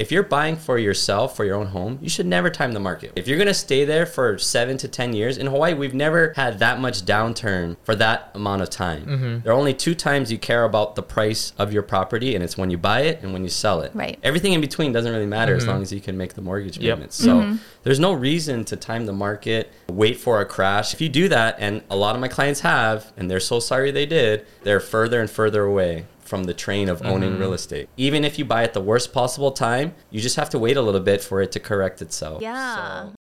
if you're buying for yourself for your own home, you should never time the market. If you're gonna stay there for seven to ten years in Hawaii, we've never had that much downturn for that amount of time. Mm-hmm. There are only two times you care about the price of your property, and it's when you buy it and when you sell it. Right. Everything in between doesn't really matter as Mm-hmm. long as you can make the mortgage Yep. payments. So there's no reason to time the market, wait for a crash. If you do that, and a lot of my clients have, and they're so sorry they did, they're further and further away from the train of owning Mm-hmm. real estate. Even if you buy at the worst possible time, you just have to wait a little bit for it to correct itself. Yeah. So-